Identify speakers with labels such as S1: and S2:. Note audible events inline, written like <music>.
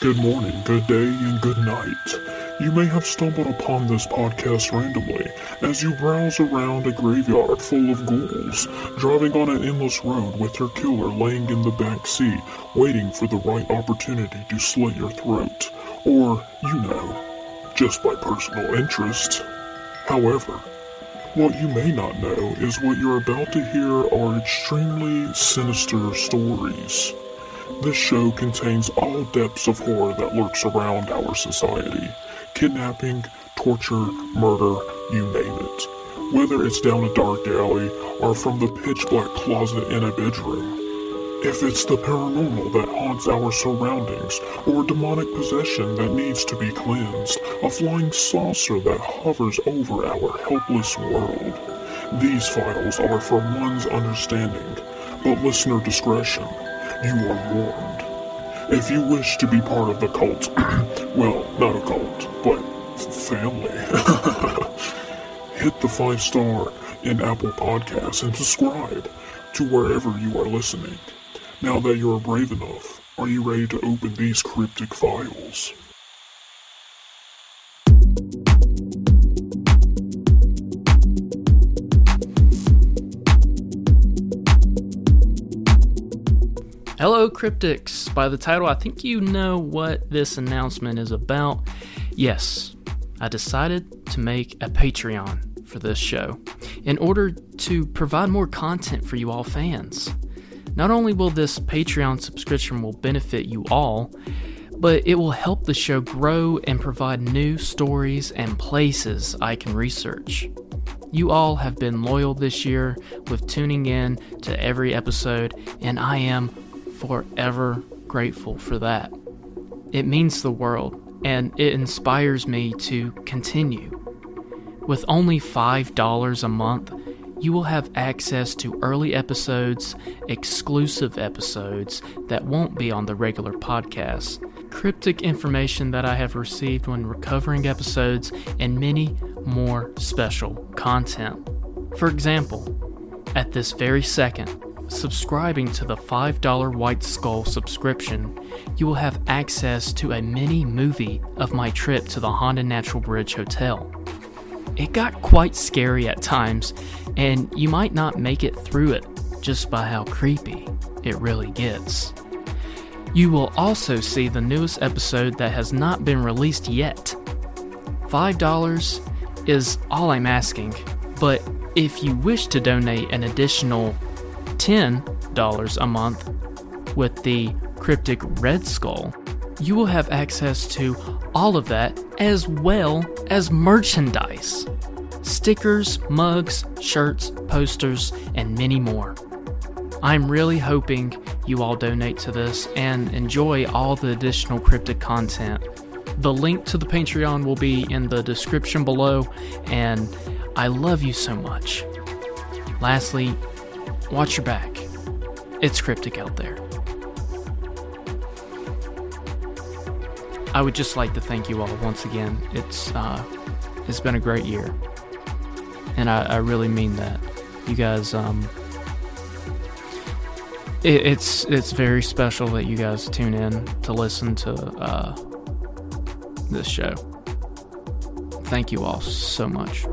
S1: Good morning, good day, and good night. You may have stumbled upon this podcast randomly as you browse around a graveyard full of ghouls, driving on an endless road with your killer laying in the back seat, waiting for the right opportunity to slit your throat. Or, you know, just by personal interest. However, what you may not know is what you're about to hear are extremely sinister stories. This show contains all depths of horror that lurks around our society kidnapping, torture, murder, you name it. Whether it's down a dark alley or from the pitch black closet in a bedroom. If it's the paranormal that haunts our surroundings, or demonic possession that needs to be cleansed, a flying saucer that hovers over our helpless world, these files are for one's understanding, but listener discretion, you are warned. If you wish to be part of the cult, <clears throat> well, not a cult, but family, <laughs> hit the five star in Apple Podcasts and subscribe to wherever you are listening. Now that you're brave enough, are you ready to open these cryptic files?
S2: Hello, Cryptics. By the title, I think you know what this announcement is about. Yes, I decided to make a Patreon for this show in order to provide more content for you all fans. Not only will this Patreon subscription will benefit you all, but it will help the show grow and provide new stories and places I can research. You all have been loyal this year with tuning in to every episode, and I am forever grateful for that. It means the world, and it inspires me to continue. With only $5 a month, you will have access to early episodes, exclusive episodes that won't be on the regular podcast, cryptic information that I have received when recovering episodes, and many more special content. For example, at this very second, subscribing to the $5 White Skull subscription, you will have access to a mini movie of my trip to the haunted Natural Bridge Hotel. It got quite scary at times, and you might not make it through it just by how creepy it really gets. You will also see the newest episode that has not been released yet. $5 is all I'm asking, but if you wish to donate an additional $10 a month with the Cryptic Red Skull, you will have access to all of that as well as merchandise stickers, mugs, shirts, posters, and many more. I'm really hoping you all donate to this and enjoy all the additional cryptic content. The link to the Patreon will be in the description below, and I love you so much. Lastly, watch your back. It's cryptic out there. I would just like to thank you all once again. It's uh, it's been a great year, and I, I really mean that. You guys, um, it, it's it's very special that you guys tune in to listen to uh, this show. Thank you all so much.